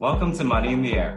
Welcome to Money in the Air,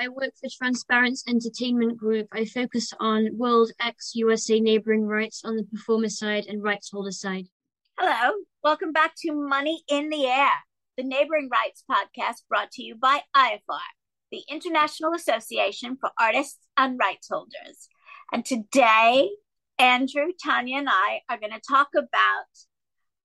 I work for Transparence Entertainment Group. I focus on World X USA neighboring rights on the performer side and rights holder side. Hello, welcome back to Money in the Air, the neighboring rights podcast brought to you by IAFAR, the International Association for Artists and Rights Holders. And today, Andrew, Tanya, and I are going to talk about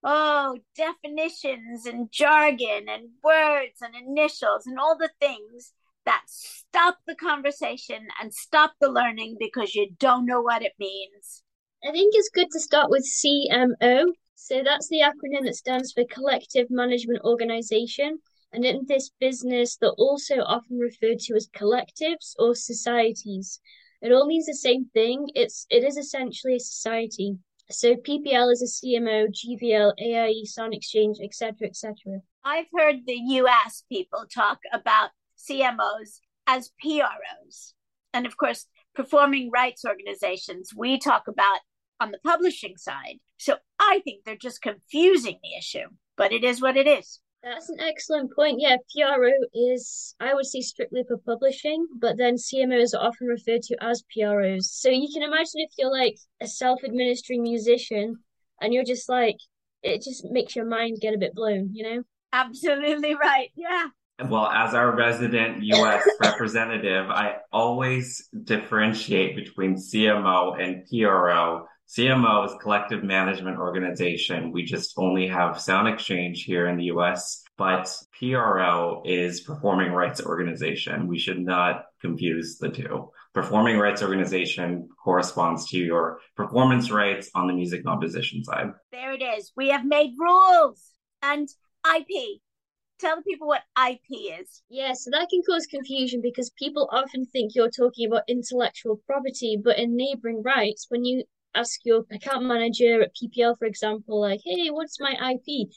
oh, definitions and jargon and words and initials and all the things that stop the conversation and stop the learning because you don't know what it means. I think it's good to start with CMO. So that's the acronym that stands for Collective Management Organization. And in this business, they're also often referred to as collectives or societies. It all means the same thing. It's it is essentially a society. So PPL is a CMO, GVL, AIE, Sound Exchange, etc., etc. I've heard the US people talk about CMOs as PROs. And of course, performing rights organizations, we talk about on the publishing side. So I think they're just confusing the issue, but it is what it is. That's an excellent point. Yeah, PRO is, I would say, strictly for publishing, but then CMOs are often referred to as PROs. So you can imagine if you're like a self administering musician and you're just like, it just makes your mind get a bit blown, you know? Absolutely right. Yeah. Well, as our resident US representative, I always differentiate between CMO and PRO CMO is Collective Management Organization. We just only have Sound Exchange here in the US, but PRO is Performing Rights Organization. We should not confuse the two. Performing Rights Organization corresponds to your performance rights on the music composition side. There it is. We have made rules and IP. Tell the people what IP is. Yeah, so that can cause confusion because people often think you're talking about intellectual property, but in neighboring rights, when you ask your account manager at PPL, for example, like, hey, what's my IP?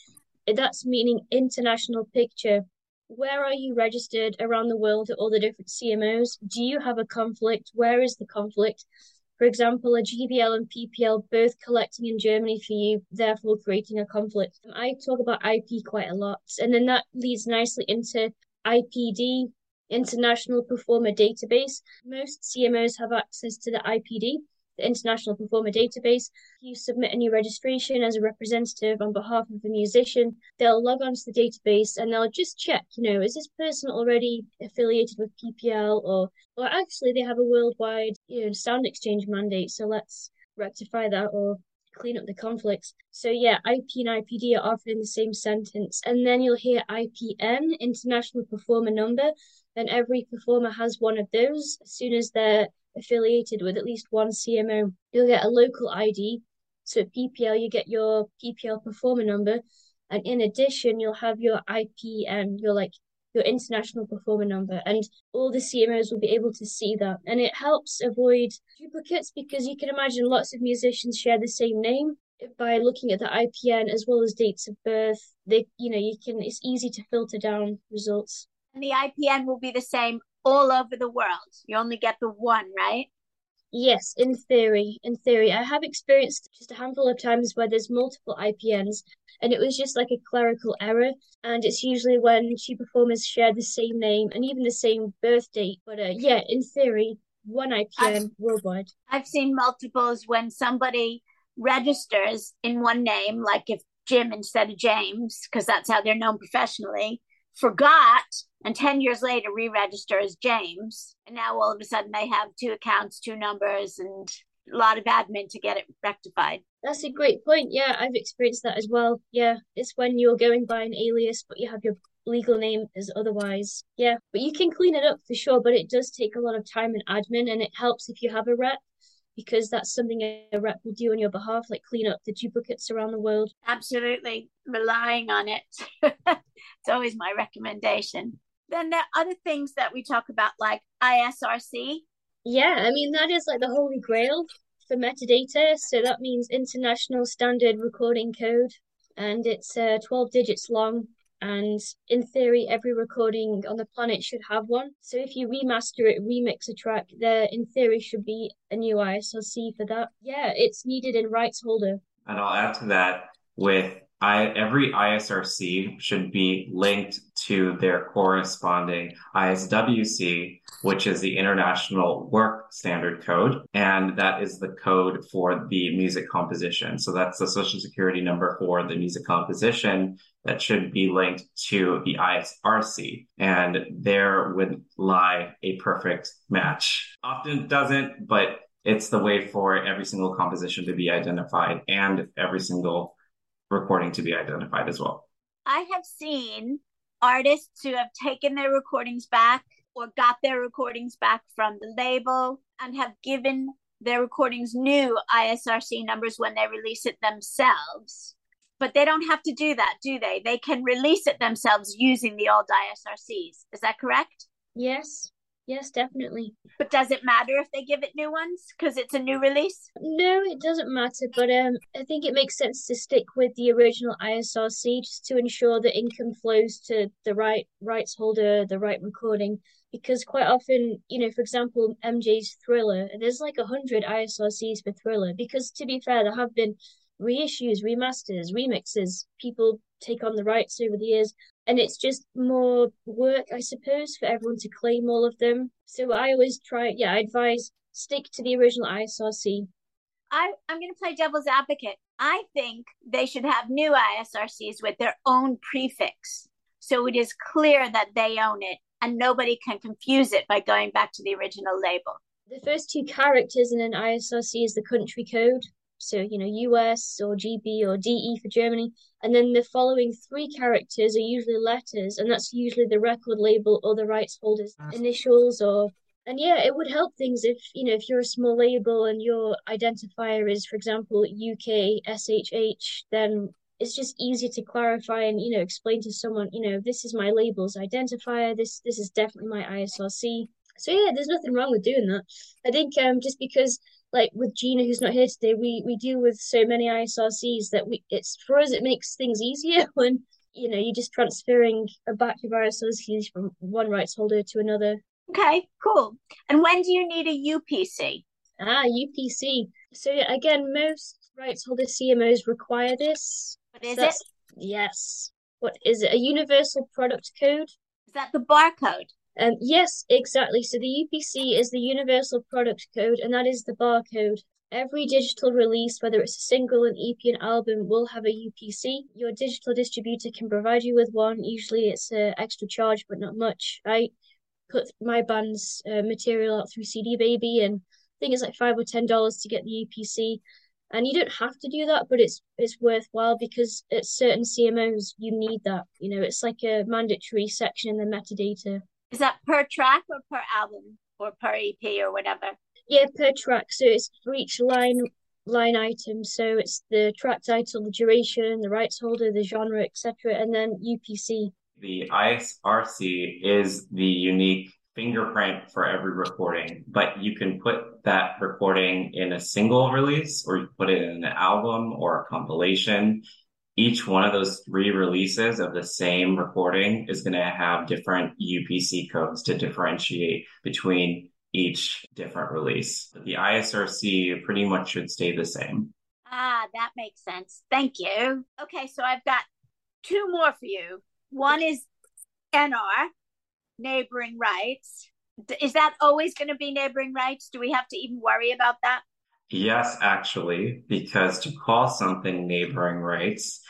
That's meaning international picture. Where are you registered around the world at all the different CMOs? Do you have a conflict? Where is the conflict? For example, a GVL and PPL both collecting in Germany for you, therefore creating a conflict. I talk about IP quite a lot, and then that leads nicely into IPD, International Performer Database. Most CMOs have access to the IPD, the International Performer Database. You submit a new registration as a representative on behalf of the musician. They'll log onto the database and they'll just check, you know, is this person already affiliated with PPL or or actually they have a worldwide, you know, sound exchange mandate. So let's rectify that or clean up the conflicts. So yeah, IP and IPD are often in the same sentence. And then you'll hear IPN, International Performer Number. And every performer has one of those. As soon as they're affiliated with at least one CMO, you'll get a local ID. So at PPL, you get your PPL performer number. And in addition, you'll have your IPN, your like your international performer number, and all the CMOs will be able to see that. And it helps avoid duplicates because you can imagine lots of musicians share the same name. By looking at the IPN as well as dates of birth, they you know you can it's easy to filter down results. And the IPN will be the same all over the world. You only get the one, right? Yes, in theory. In theory, I have experienced just a handful of times where there's multiple IPNs, and it was just like a clerical error. And it's usually when two performers share the same name and even the same birth date. But uh, yeah, in theory, one IPN I've, worldwide. I've seen multiples when somebody registers in one name, like if Jim instead of James, because that's how they're known professionally, forgot and 10 years later re-register as james. And now all of a sudden they have two accounts two numbers and a lot of admin to get it rectified. That's a great point. Yeah i've experienced that as well. Yeah it's when you're going by an alias but you have your legal name as otherwise. Yeah but you can clean it up for sure but it does take a lot of time and admin and it helps if you have a rep because that's something a rep will do on your behalf, like clean up the duplicates around the world. Absolutely, relying on it. it's always my recommendation. Then there are other things that we talk about, like ISRC. Yeah, I mean, that is like the holy grail for metadata. So that means International Standard Recording Code, and it's uh, 12 digits long. And in theory, every recording on the planet should have one. So if you remaster it, remix a track, there in theory should be a new ISRC for that. Yeah, it's needed in rights holder. And I'll add to that with I, every ISRC should be linked to their corresponding ISWC, which is the International Work Standard Code. And that is the code for the music composition. So that's the social security number for the music composition that should be linked to the ISRC. And there would lie a perfect match. Often doesn't, but it's the way for every single composition to be identified and every single recording to be identified as well. I have seen artists who have taken their recordings back or got their recordings back from the label and have given their recordings new ISRC numbers when they release it themselves. But they don't have to do that, do they? They can release it themselves using the old ISRCs. Is that correct? Yes. Yes, definitely. But does it matter if they give it new ones because it's a new release? No, it doesn't matter. But um, I think it makes sense to stick with the original ISRC just to ensure that income flows to the right rights holder, the right recording. Because quite often, you know, for example, MJ's Thriller, there's like a hundred ISRCs for Thriller. Because to be fair, there have been reissues, remasters, remixes. People take on the rights over the years and it's just more work, I suppose, for everyone to claim all of them. So I always try, yeah, I advise stick to the original ISRC. I, I'm going to play devil's advocate. I think they should have new ISRCs with their own prefix. So it is clear that they own it and nobody can confuse it by going back to the original label. The first two characters in an ISRC is the country code. So, you know, US or GB or DE for Germany. And then the following three characters are usually letters, and that's usually the record label or the rights holder's initials or and yeah, it would help things if you know if you're a small label and your identifier is, for example, UK SHH, then it's just easier to clarify and you know explain to someone, you know, this is my label's identifier. This this is definitely my ISRC. So yeah, there's nothing wrong with doing that. I think um just because like with Gina, who's not here today, we we deal with so many ISRCs that we it's for us it makes things easier when you know you're just transferring a batch of ISRCs from one rights holder to another. Okay, cool. And when do you need a UPC? Ah, UPC. So yeah, again, most rights holder CMOs require this. What is So it? Yes. What is it? A universal product code? Is that the barcode? Um, yes, exactly. So the UPC is the Universal Product Code, and that is the barcode. Every digital release, whether it's a single, an EP, an album, will have a UPC. Your digital distributor can provide you with one. Usually it's an extra charge, but not much. I put my band's uh, material out through CD Baby, and I think it's like five or ten dollars to get the UPC. And you don't have to do that, but it's it's worthwhile because at certain CMOs you need that. You know, it's like a mandatory section in the metadata. Is that per track or per album or per EP or whatever? Yeah, per track. So it's for each line line item. So it's the track title, the duration, the rights holder, the genre, etc., and then UPC. The ISRC is the unique fingerprint for every recording, but you can put that recording in a single release or you put it in an album or a compilation. Each one of those three releases of the same recording is going to have different UPC codes to differentiate between each different release. But the ISRC pretty much should stay the same. Ah, that makes sense. Thank you. Okay, so I've got two more for you. One is NR, neighboring rights. Is that always going to be neighboring rights? Do we have to even worry about that? Yes, actually, because to call something neighboring rights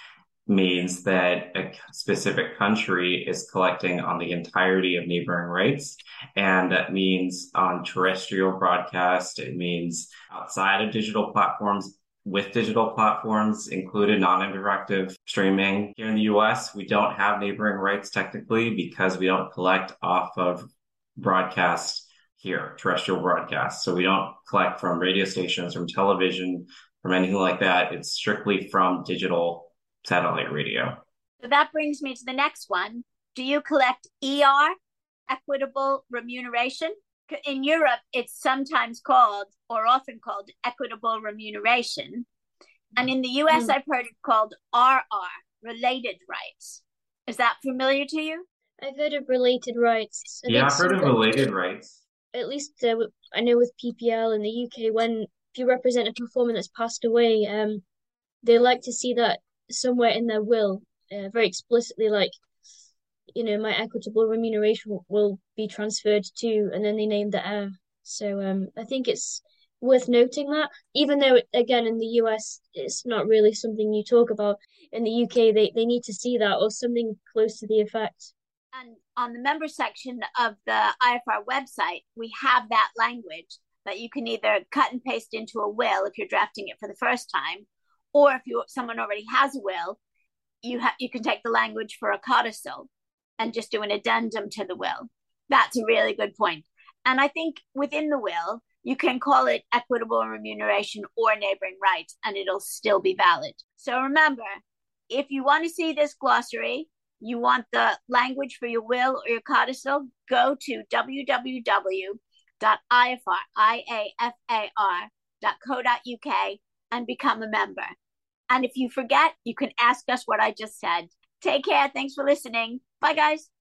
means that a specific country is collecting on the entirety of neighboring rights. And that means on terrestrial broadcast, it means outside of digital platforms, with digital platforms included non-interactive streaming. Here in the US, we don't have neighboring rights technically because we don't collect off of broadcast here, terrestrial broadcast. So we don't collect from radio stations, from television, from anything like that. It's strictly from digital satellite radio. So that brings me to the next one. Do you collect ER equitable remuneration. In Europe, it's sometimes called or often called equitable remuneration. And in the US, mm. I've heard it called RR, related rights. Is that familiar to you? I've heard of related rights. I yeah, I've heard of related rights. At least uh, I know with PPL in the UK, when if you represent a performer that's passed away, um, they like to see that somewhere in their will, uh, very explicitly, like you know, my equitable remuneration will, be transferred to, and then they name the heir. So um, I think it's worth noting that, even though again in the US it's not really something you talk about. In the UK, they they need to see that or something close to the effect. And on the member section of the IAFAR website, we have that language that you can either cut and paste into a will if you're drafting it for the first time, or if you someone already has a will, you have you can take the language for a codicil and just do an addendum to the will. That's a really good point. And I think within the will, you can call it equitable remuneration or neighboring rights, and it'll still be valid. So remember, if you want to see this glossary, you want the language for your will or your codicil, go to www.iafar.co.uk and become a member. And if you forget, you can ask us what I just said. Take care. Thanks for listening. Bye, guys.